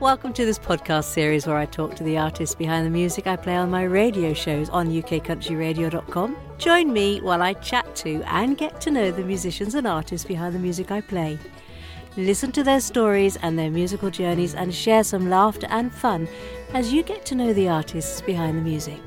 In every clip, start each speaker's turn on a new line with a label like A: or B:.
A: Welcome to this podcast series where I talk to the artists behind the music I play on my radio shows on ukcountryradio.com. Join me while I chat to and get to know the musicians and artists behind the music I play. Listen to their stories and their musical journeys and share some laughter and fun as you get to know the artists behind the music.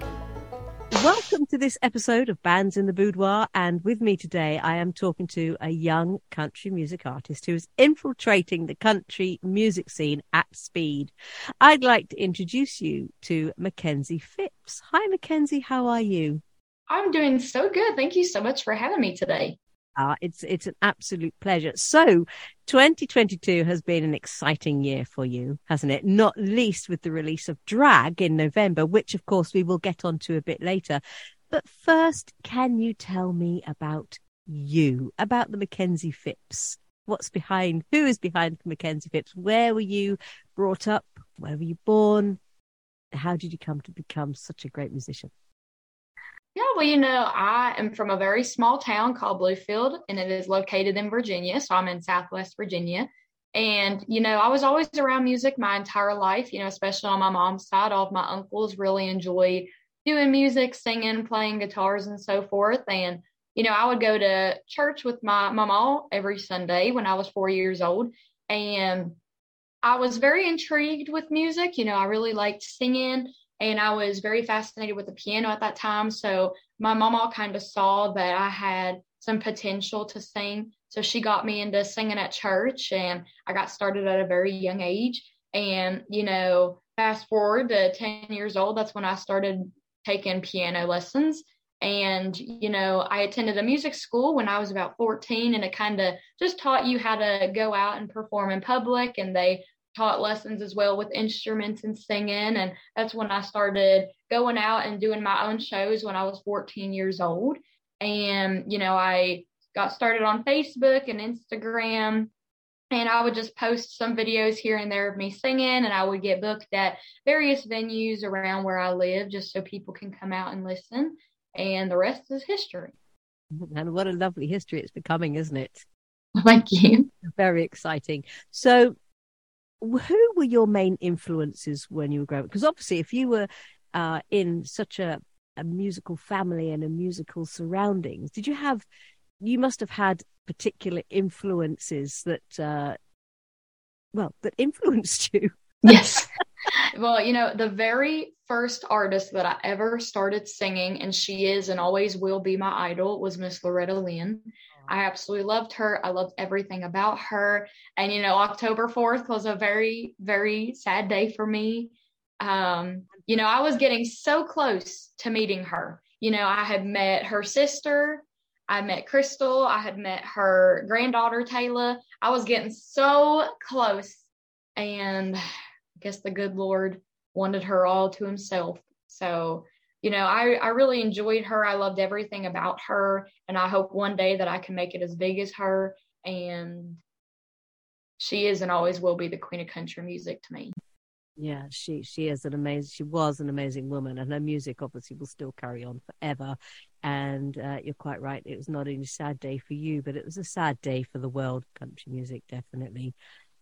A: Welcome to this episode of Bands in the Boudoir. And with me today, I am talking to a young country music artist who is infiltrating the country music scene at speed. I'd like to introduce you to Makenzie Phipps. Hi, Makenzie. How are you?
B: I'm doing so good. Thank you so much for having me today.
A: Uh, it's it's an absolute pleasure. So, 2022 has been an exciting year for you, hasn't it? Not least with the release of Drag in November, which of course we will get onto a bit later. But first, can you tell me about you, about the Makenzie Phipps? What's behind? Who is behind Makenzie Phipps? Where were you brought up? Where were you born? How did you come to become such a great musician?
B: Yeah, well, you know, I am from a very small town called Bluefield, and it is located in Virginia. So I'm in Southwest Virginia. And, you know, I was always around music my entire life, you know, especially on my mom's side. All of my uncles really enjoy doing music, singing, playing guitars, and so forth. And, you know, I would go to church with my, my mom every Sunday when I was four years old. And I was very intrigued with music. You know, I really liked singing and I was very fascinated with the piano at that time. So my mama kind of saw that I had some potential to sing. So she got me into singing at church and I got started at a very young age. And, you know, fast forward to 10 years old, that's when I started taking piano lessons. And, you know, I attended a music school when I was about 14, and it kind of just taught you how to go out and perform in public. And they taught lessons as well with instruments and singing. And that's when I started going out and doing my own shows when I was 14 years old. And, you know, I got started on Facebook and Instagram. And I would just post some videos here and there of me singing, and I would get booked at various venues around where I live just so people can come out and listen. And the rest is history.
A: And what a lovely history it's becoming, isn't it?
B: Thank you.
A: Very exciting. So, who were your main influences when you were growing up? Because obviously, if you were uh, in such a, a musical family and a musical surroundings, did you have? You must have had particular influences that, uh, well, that influenced you.
B: yes. Well, you know, the very first artist that I ever started singing, and she is and always will be my idol, was Miss Loretta Lynn. I absolutely loved her. I loved everything about her. And, you know, October 4th was a very, very sad day for me. Um, you know, I was getting so close to meeting her. You know, I had met her sister, I met Crystal, I had met her granddaughter, Taylor. I was getting so close. And I guess the good Lord wanted her all to himself. So, you know, I, I really enjoyed her. I loved everything about her. And I hope one day that I can make it as big as her. And she is and always will be the queen of country music to me.
A: Yeah, she she is an amazing. She was an amazing woman, and her music obviously will still carry on forever. And uh, you're quite right; it was not only a sad day for you, but it was a sad day for the world country music. Definitely,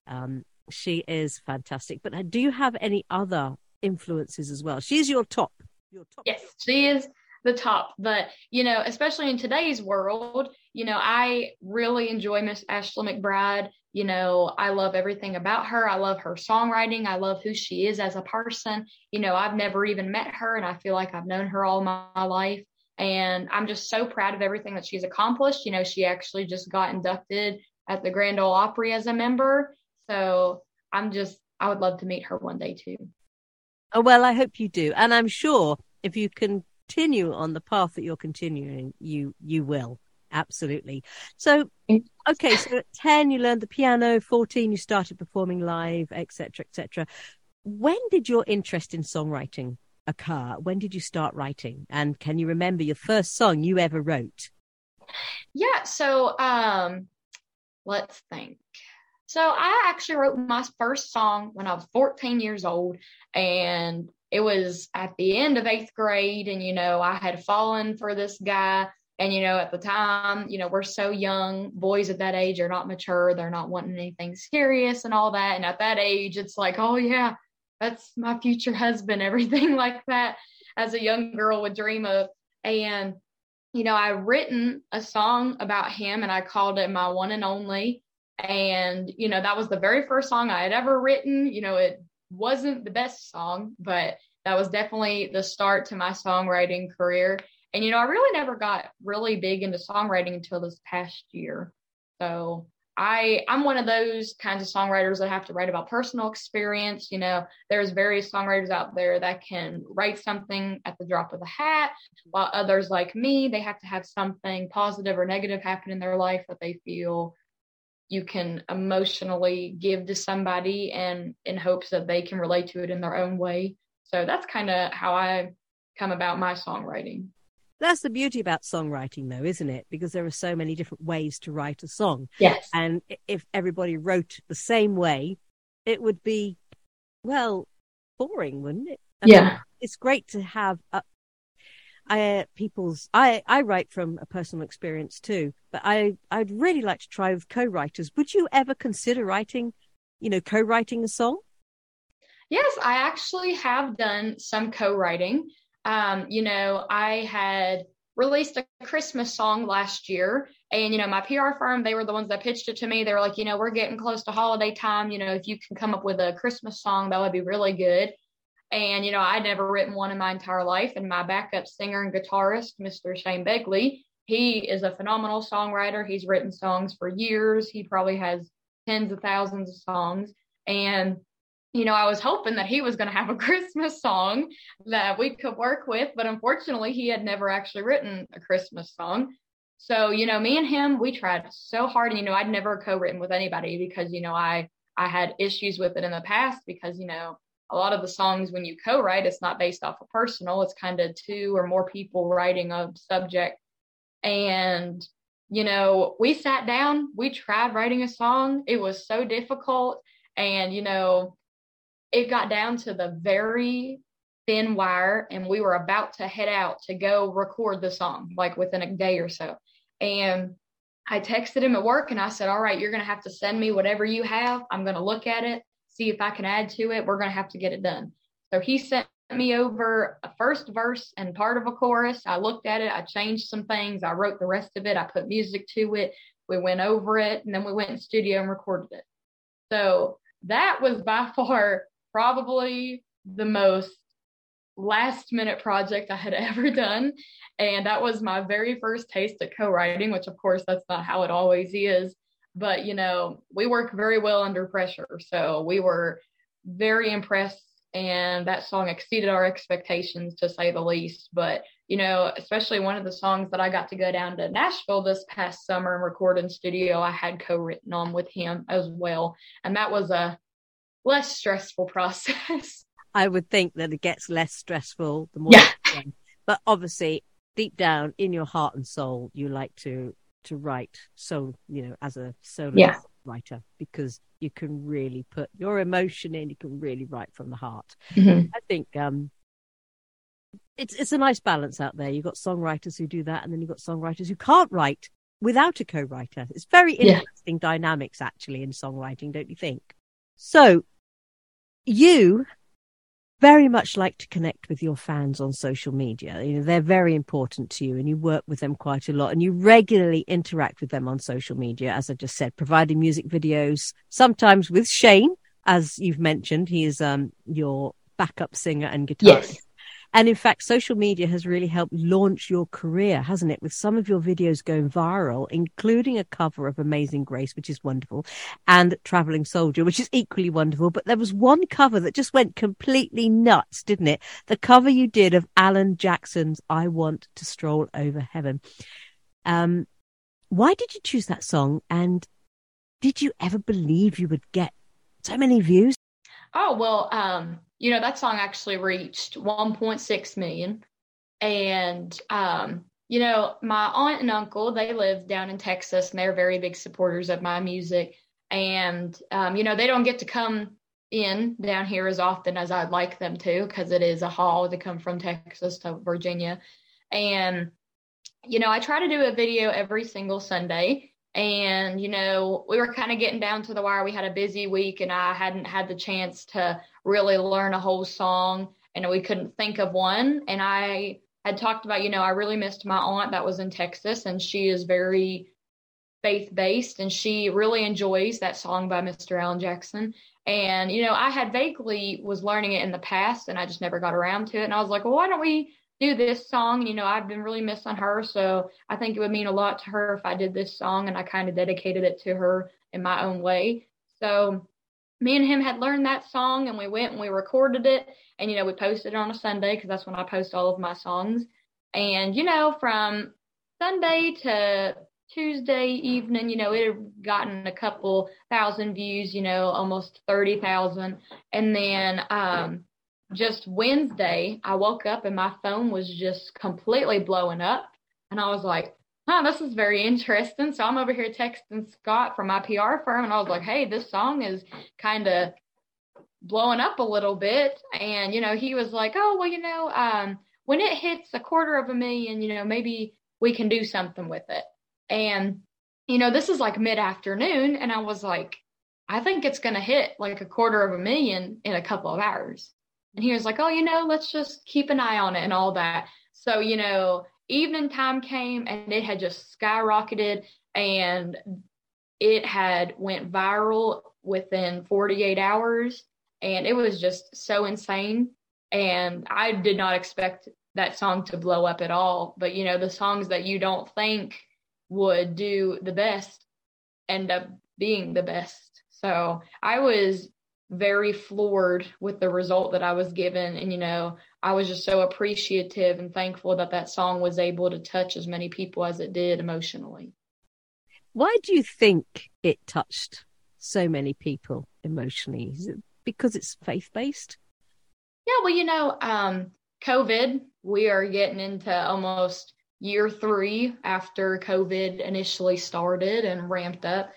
A: um, she is fantastic. But uh, do you have any other influences as well? She's your top
B: your top. Yes, she is the top. But you know, especially in today's world, you know, I really enjoy Miss Ashley McBryde. You know, I love everything about her. I love her songwriting. I love who she is as a person. You know, I've never even met her, and I feel like I've known her all my, my life. And I'm just so proud of everything that she's accomplished. You know, she actually just got inducted at the Grand Ole Opry as a member. So I'm just, I would love to meet her one day too.
A: Oh, well, I hope you do. And I'm sure if you continue on the path that you're continuing, you, you will. Absolutely. So, okay. So at 10, you learned the piano, 14, you started performing live, etc., etc. When did your interest in songwriting occur? When did you start writing? And can you remember your first song you ever wrote?
B: Yeah. So, um, let's think. So I actually wrote my first song when I was 14 years old, and it was at the end of eighth grade. And, you know, I had fallen for this guy And, you know, at the time, you know, we're so young. Boys at that age are not mature. They're not wanting anything serious and all that. And at that age, it's like, oh, yeah, that's my future husband, everything like that, as a young girl would dream of. And, you know, I written a song about him and I called it My One and Only. And, you know, that was the very first song I had ever written. You know, it wasn't the best song, but that was definitely the start to my songwriting career. And you know, I really never got really big into songwriting until this past year. So I I'm one of those kinds of songwriters that have to write about personal experience. You know, there's various songwriters out there that can write something at the drop of a hat, while others like me, they have to have something positive or negative happen in their life that they feel you can emotionally give to somebody and in hopes that they can relate to it in their own way. So that's kind of how I come about my songwriting.
A: That's the beauty about songwriting, though, isn't it? Because there are so many different ways to write a song.
B: Yes.
A: And if everybody wrote the same way, it would be, well, boring, wouldn't it?
B: I yeah. Mean,
A: it's great to have a, I, people's, I, I write from a personal experience too, but I, I'd really like to try with co-writers. Would you ever consider writing, you know, co-writing a song?
B: Yes, I actually have done some co-writing um, you know, I had released a Christmas song last year. And, you know, my PR firm, they were the ones that pitched it to me. They were like, you know, we're getting close to holiday time. You know, if you can come up with a Christmas song, that would be really good. And, you know, I'd never written one in my entire life. And my backup singer and guitarist, Mr. Shane Begley, he is a phenomenal songwriter. He's written songs for years. He probably has tens of thousands of songs. And you know, I was hoping that he was going to have a Christmas song that we could work with, but unfortunately, he had never actually written a Christmas song. So, you know, me and him, we tried so hard, and you know, I'd never co-written with anybody because you know, I I had issues with it in the past because you know, a lot of the songs when you co-write, it's not based off of personal; it's kind of two or more people writing a subject, and you know, we sat down, we tried writing a song. It was so difficult, and you know it got down to the very thin wire and we were about to head out to go record the song like within a day or so and i texted him at work and i said all right you're going to have to send me whatever you have i'm going to look at it see if i can add to it we're going to have to get it done so he sent me over a first verse and part of a chorus i looked at it i changed some things i wrote the rest of it i put music to it we went over it and then we went in studio and recorded it so that was by far probably the most last minute project I had ever done. And that was my very first taste of co writing, which, of course, that's not how it always is. But, you know, we work very well under pressure. So we were very impressed. And that song exceeded our expectations, to say the least. But, you know, especially one of the songs that I got to go down to Nashville this past summer and record in studio, I had co written on with him as well. And that was a less stressful process.
A: I would think that it gets less stressful the more.
B: Yeah.
A: But obviously, deep down in your heart and soul, you like to to write so you know as a solo yeah. writer because you can really put your emotion in. You can really write from the heart. Mm-hmm. I think um, it's it's a nice balance out there. You've got songwriters who do that, and then you've got songwriters who can't write without a co-writer. It's very interesting yeah. dynamics actually in songwriting, don't you think? So you very much like to connect with your fans on social media. You know, they're very important to you and you work with them quite a lot and you regularly interact with them on social media, as I just said, providing music videos, sometimes with Shane, as you've mentioned, he is um, your backup singer and guitarist. Yes. And in fact, social media has really helped launch your career, hasn't it? With some of your videos going viral, including a cover of Amazing Grace, which is wonderful, and Traveling Soldier, which is equally wonderful. But there was one cover that just went completely nuts, didn't it? The cover you did of Alan Jackson's I Want to Stroll Over Heaven. Um, why did you choose that song? And did you ever believe you would get so many views?
B: Oh, well, um, you know, that song actually reached 1.6 million. And, um, you know, my aunt and uncle, they live down in Texas and they're very big supporters of my music. And, um, you know, they don't get to come in down here as often as I'd like them to because it is a haul to come from Texas to Virginia. And you know, I try to do a video every single Sunday. And, you know, we were kind of getting down to the wire. We had a busy week and I hadn't had the chance to really learn a whole song and we couldn't think of one. And I had talked about, you know, I really missed my aunt that was in Texas and she is very faith based and she really enjoys that song by Mr. Alan Jackson. And, you know, I had vaguely was learning it in the past and I just never got around to it. And I was like, well, why don't we do this song. You know, I've been really missing her. So I think it would mean a lot to her if I did this song and I kind of dedicated it to her in my own way. So me and him had learned that song and we went and we recorded it. And, you know, we posted it on a Sunday because that's when I post all of my songs. And, you know, from Sunday to Tuesday evening, you know, it had gotten a couple thousand views, you know, almost 30,000. And then, um, just Wednesday, I woke up and my phone was just completely blowing up. And I was like, huh, this is very interesting. So I'm over here texting Scott from my PR firm and I was like, hey, this song is kind of blowing up a little bit. And, you know, he was like, oh, well, you know, um, when it hits a quarter of a million, you know, maybe we can do something with it. And, you know, this is like mid afternoon. And I was like, I think it's going to hit like a quarter of a million in a couple of hours. And he was like, oh, you know, let's just keep an eye on it and all that. So, you know, evening time came and it had just skyrocketed and it had went viral within 48 hours and it was just so insane and i did not expect that song to blow up at all but you know the songs that you don't think would do the best end up being the best so i was very floored with the result that I was given. And, you know, I was just so appreciative and thankful that that song was able to touch as many people as it did emotionally.
A: Why do you think it touched so many people emotionally? Is it because it's faith based?
B: Yeah, well, you know, um, COVID, we are getting into almost year three after COVID initially started and ramped up.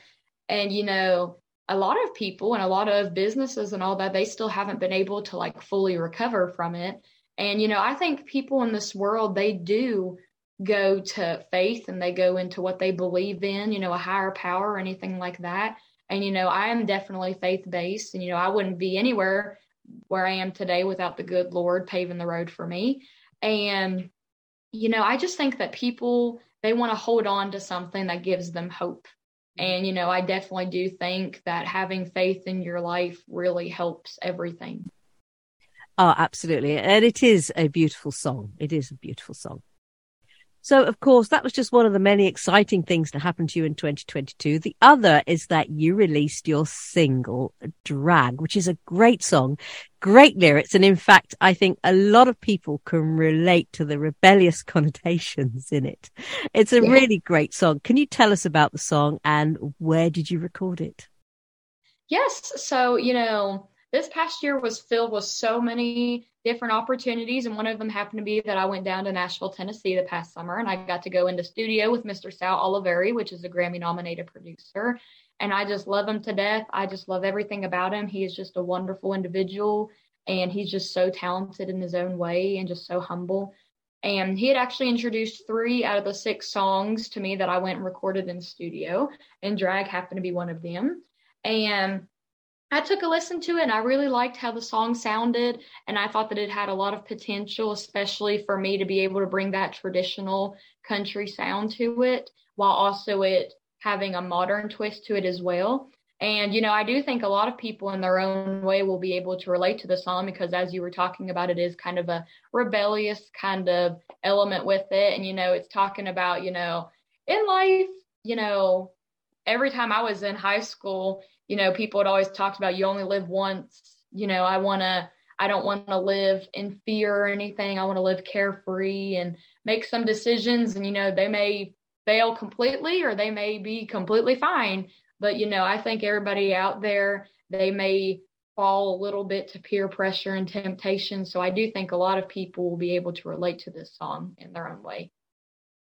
B: And, you know, a lot of people and a lot of businesses and all that they still haven't been able to like fully recover from it. And you know i think people in this world they do go to faith and they go into what they believe in you know a higher power or anything like that. And you know i am definitely faith based and you know i wouldn't be anywhere where i am today without the good lord paving the road for me. And you know i just think that people they want to hold on to something that gives them hope Mm-hmm. and, you know, I definitely do think that having faith in your life really helps everything.
A: Oh, absolutely. And it is a beautiful song. It is a beautiful song. So, of course, that was just one of the many exciting things to happen to you in 2022. The other is that you released your single Drag, which is a great song, great lyrics. And in fact, I think a lot of people can relate to the rebellious connotations in it. It's a yeah. really great song. Can you tell us about the song and where did you record it?
B: Yes. So, you know, this past year was filled with so many different opportunities. And one of them happened to be that I went down to Nashville, Tennessee the past summer and I got to go into studio with Mr. Sal Oliveri, which is a Grammy nominated producer. And I just love him to death. I just love everything about him. He is just a wonderful individual and he's just so talented in his own way and just so humble. And he had actually introduced three out of the six songs to me that I went and recorded in studio, and Drag happened to be one of them. And I took a listen to it and I really liked how the song sounded. And I thought that it had a lot of potential, especially for me to be able to bring that traditional country sound to it while also it having a modern twist to it as well. And, you know, I do think a lot of people in their own way will be able to relate to the song because, as you were talking about, it is kind of a rebellious kind of element with it. And, you know, it's talking about, you know, in life, you know, every time I was in high school, you know, people had always talked about you only live once. You know, I want to, I don't want to live in fear or anything. I want to live carefree and make some decisions. And, you know, they may fail completely or they may be completely fine. But, you know, I think everybody out there, they may fall a little bit to peer pressure and temptation. So I do think a lot of people will be able to relate to this song in their own way.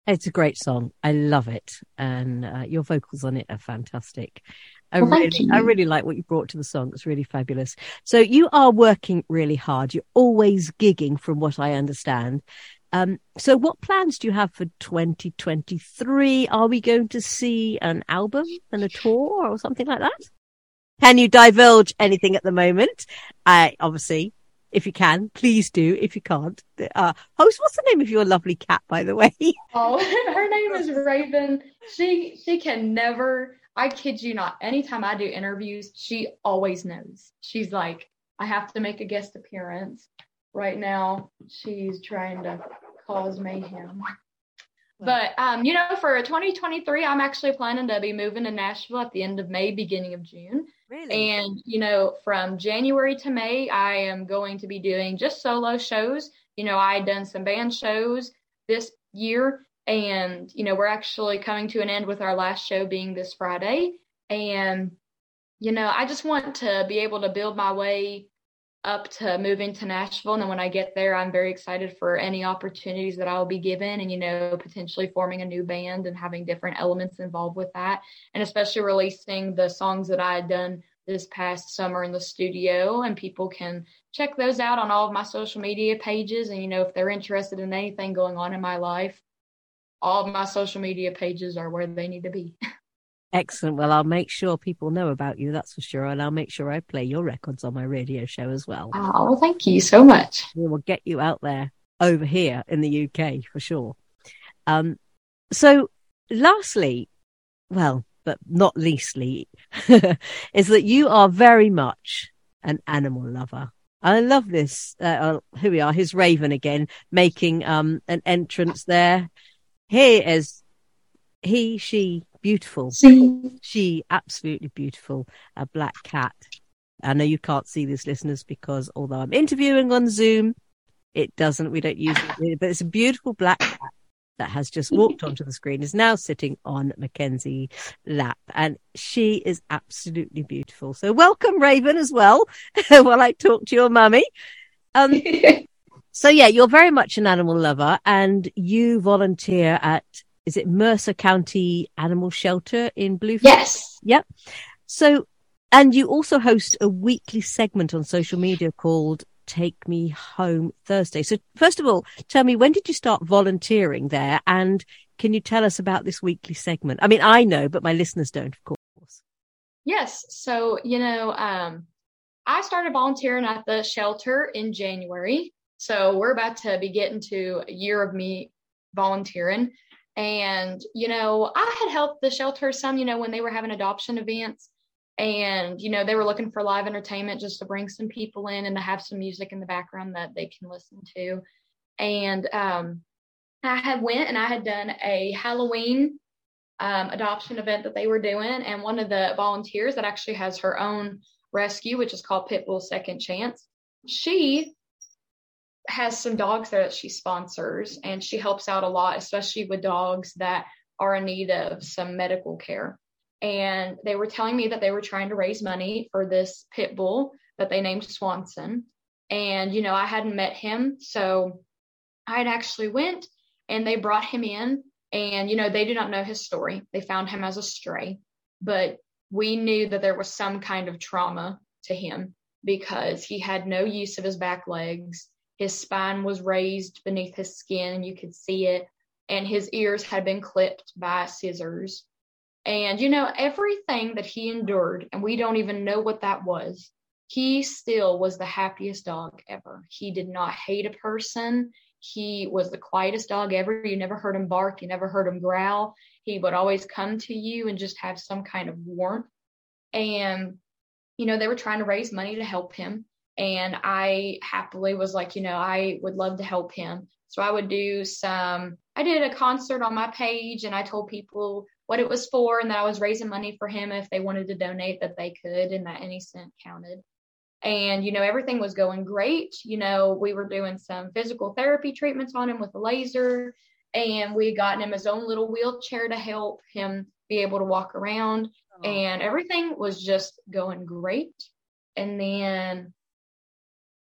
A: It's a great song. I love it. And uh, your vocals on it are fantastic. I
B: well,
A: really, I really like what you brought to the song. It's really fabulous. So you are working really hard. You're always gigging from what I understand. Um, so, what plans do you have for 2023? Are we going to see an album and a tour or something like that? Can you divulge anything at the moment? Uh, obviously, if you can, please do. If you can't, uh, host, what's the name of your lovely cat, by the way?
B: oh, her name is Raven. She she can never. I kid you not. Anytime I do interviews, she always knows. She's like, I have to make a guest appearance. Right now, she's trying to cause mayhem. But um, you know, for 2023, I'm actually planning to be moving to Nashville at the end of May, beginning of June.
A: Really?
B: And you know, from January to May, I am going to be doing just solo shows. You know, I had done some band shows this year, and you know, we're actually coming to an end with our last show being this Friday. And you know, I just want to be able to build my way up to moving to Nashville. And then when I get there, I'm very excited for any opportunities that I'll be given and, you know, potentially forming a new band and having different elements involved with that. And especially releasing the songs that I had done this past summer in the studio. And people can check those out on all of my social media pages. And, you know, if they're interested in anything going on in my life, all my social media pages are where they need to be.
A: Excellent. Well, I'll make sure people know about you, that's for sure. And I'll make sure I play your records on my radio show as well.
B: Oh, well, thank you so much.
A: We will get you out there over here in the UK for sure. Um, so, lastly, well, but not leastly, is that you are very much an animal lover. I love this. Uh, uh, here we are. Here's Raven again, making um, an entrance there. Here is he, she, beautiful.
B: See?
A: She, absolutely beautiful. A black cat. I know you can't see this, listeners, because although I'm interviewing on Zoom, it doesn't, we don't use it, but it's a beautiful black cat that has just walked onto the screen, is now sitting on Makenzie's lap, and she is absolutely beautiful. So welcome, Raven, as well, while I talk to your mummy. Um, so yeah, you're very much an animal lover, and you volunteer at is it Mercer County Animal Shelter in Bluefield?
B: Yes.
A: Yep. So, and you also host a weekly segment on social media called Take Me Home Thursday. So, first of all, tell me, when did you start volunteering there? And can you tell us about this weekly segment? I mean, I know, but my listeners don't, of course.
B: Yes. So, you know, um, I started volunteering at the shelter in January. So, we're about to be getting to a year of me volunteering. And, you know, I had helped the shelter some, you know, when they were having adoption events and, you know, they were looking for live entertainment just to bring some people in and to have some music in the background that they can listen to. And um, I had went and I had done a Halloween um, adoption event that they were doing. And one of the volunteers that actually has her own rescue, which is called Pitbull Second Chance, she has some dogs that she sponsors and she helps out a lot, especially with dogs that are in need of some medical care. And they were telling me that they were trying to raise money for this pit bull that they named Swanson. And, you know, I hadn't met him. So I had actually went and they brought him in and, you know, they did not know his story. They found him as a stray, but we knew that there was some kind of trauma to him because he had no use of his back legs his spine was raised beneath his skin, you could see it. And his ears had been clipped by scissors. And, you know, everything that he endured, and we don't even know what that was, he still was the happiest dog ever. He did not hate a person. He was the quietest dog ever. You never heard him bark. You never heard him growl. He would always come to you and just have some kind of warmth. And, you know, they were trying to raise money to help him. And I happily was like, you know, I would love to help him. So I would do some, I did a concert on my page and I told people what it was for and that I was raising money for him if they wanted to donate that they could and that any cent counted. And, you know, everything was going great. You know, we were doing some physical therapy treatments on him with a laser and we got him his own little wheelchair to help him be able to walk around. Oh. And everything was just going great. And then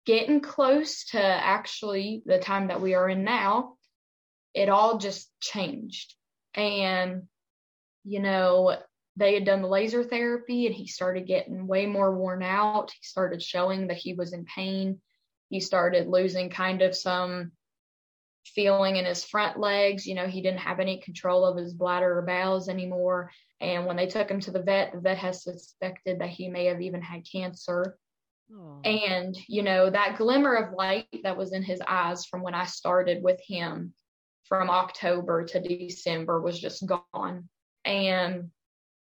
B: getting close to actually the time that we are in now, it all just changed. And, you know, they had done the laser therapy and he started getting way more worn out. He started showing that he was in pain. He started losing kind of some feeling in his front legs. You know, he didn't have any control of his bladder or bowels anymore. And when they took him to the vet, the vet has suspected that he may have even had cancer. And, you know, that glimmer of light that was in his eyes from when I started with him from October to December was just gone. And,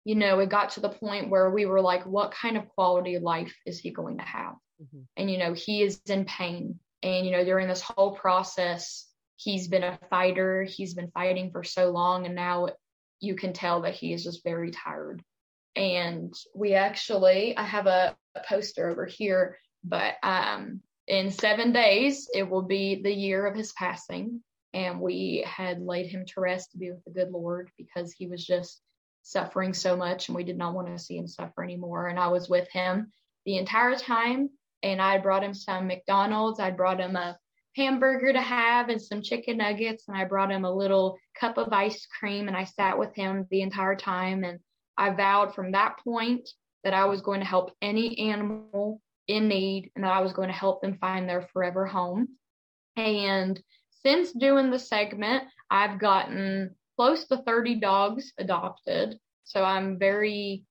B: you know, it got to the point where we were like, what kind of quality of life is he going to have? Mm-hmm. And, you know, he is in pain. And, you know, during this whole process, he's been a fighter. He's been fighting for so long. And now you can tell that he is just very tired. And we actually, I have a poster over here, but um, in seven days, it will be the year of his passing. And we had laid him to rest to be with the good Lord because he was just suffering so much and we did not want to see him suffer anymore. And I was with him the entire time. And I brought him some McDonald's. I brought him a hamburger to have and some chicken nuggets. And I brought him a little cup of ice cream and I sat with him the entire time. And I vowed from that point that I was going to help any animal in need and that I was going to help them find their forever home. And since doing the segment, I've gotten close to 30 dogs adopted. So I'm very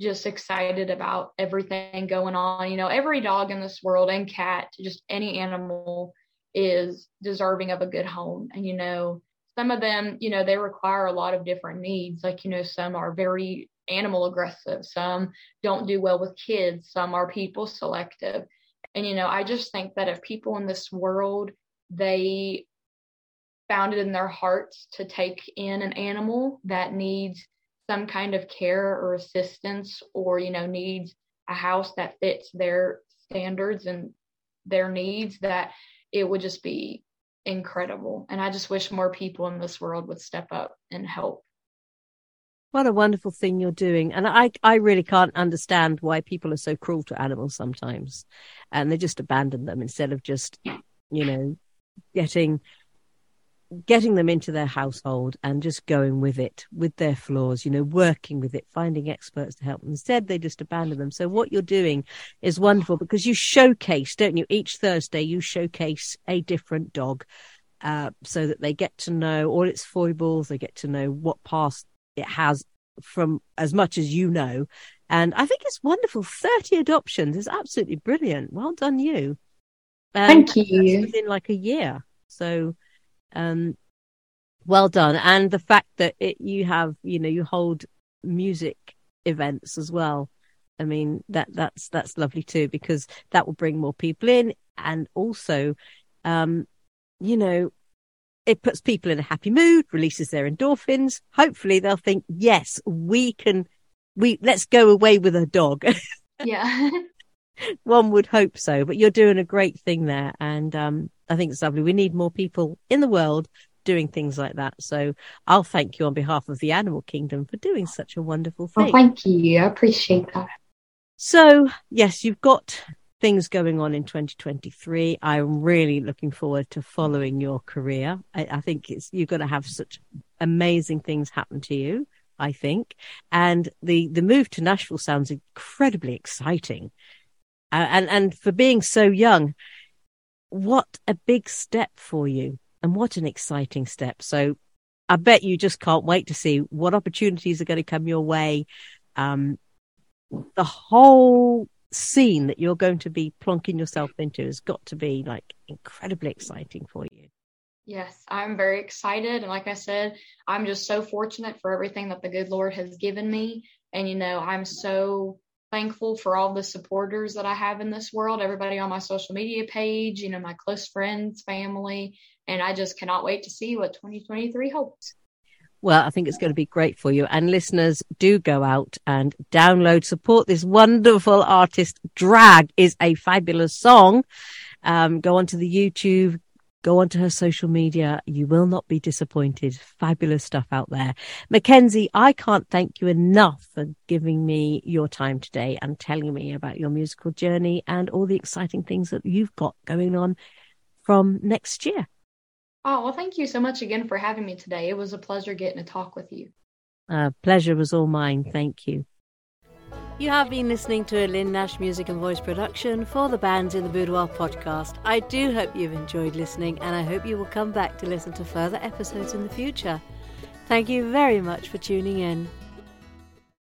B: just excited about everything going on. You know, every dog in this world and cat, just any animal is deserving of a good home. And, you know, some of them, you know, they require a lot of different needs. Like, you know, some are very animal aggressive, some don't do well with kids, some are people selective. And, you know, I just think that if people in this world, they found it in their hearts to take in an animal that needs some kind of care or assistance or, you know, needs a house that fits their standards and their needs, that it would just be incredible. And I just wish more people in this world would step up and help.
A: What a wonderful thing you're doing. And I, I really can't understand why people are so cruel to animals sometimes. And they just abandon them instead of just, you know, getting getting them into their household and just going with it, with their flaws, you know, working with it, finding experts to help. Them instead, they just abandon them. So what you're doing is wonderful because you showcase, don't you? Each Thursday, you showcase a different dog, uh, so that they get to know all its foibles. They get to know what past it has from as much as you know. And I think it's wonderful. 30 adoptions is absolutely brilliant. Well done, you.
B: Thank you.
A: Within like a year. So, um, well done. And the fact that it, you have, you know, you hold music events as well. I mean, that, that's, that's lovely too, because that will bring more people in. And also, um, you know, it puts people in a happy mood, releases their endorphins. Hopefully they'll think, yes, we can, we, let's go away with a dog.
B: Yeah.
A: One would hope so, but you're doing a great thing there. And, um, I think it's lovely. We need more people in the world doing things like that. So I'll thank you on behalf of the animal kingdom for doing such a wonderful thing.
B: Well, thank you. I appreciate that.
A: So, yes, you've got things going on in 2023. I'm really looking forward to following your career. I, I think it's, you're going to have such amazing things happen to you. I think, and the the move to Nashville sounds incredibly exciting, uh, and and for being so young, what a big step for you and what an exciting step. So I bet you just can't wait to see what opportunities are going to come your way. Um, the whole scene that you're going to be plonking yourself into has got to be like incredibly exciting for you.
B: Yes, I'm very excited. And like I said, I'm just so fortunate for everything that the good Lord has given me. And, you know, I'm so thankful for all the supporters that I have in this world, everybody on my social media page, you know, my close friends, family. And I just cannot wait to see what 2023 holds.
A: Well, I think it's going to be great for you. And listeners, do go out and download, support this wonderful artist. Drag is a fabulous song. Um, go onto the YouTube, go onto her social media. You will not be disappointed. Fabulous stuff out there. Makenzie, I can't thank you enough for giving me your time today and telling me about your musical journey and all the exciting things that you've got going on from next year.
B: Oh, well, thank you so much again for having me today. It was a pleasure getting to talk with you.
A: Uh, pleasure was all mine. Thank you. You have been listening to a Lynn Nash music and voice production for the Bands in the Boudoir podcast. I do hope you've enjoyed listening, and I hope you will come back to listen to further episodes in the future. Thank you very much for tuning in.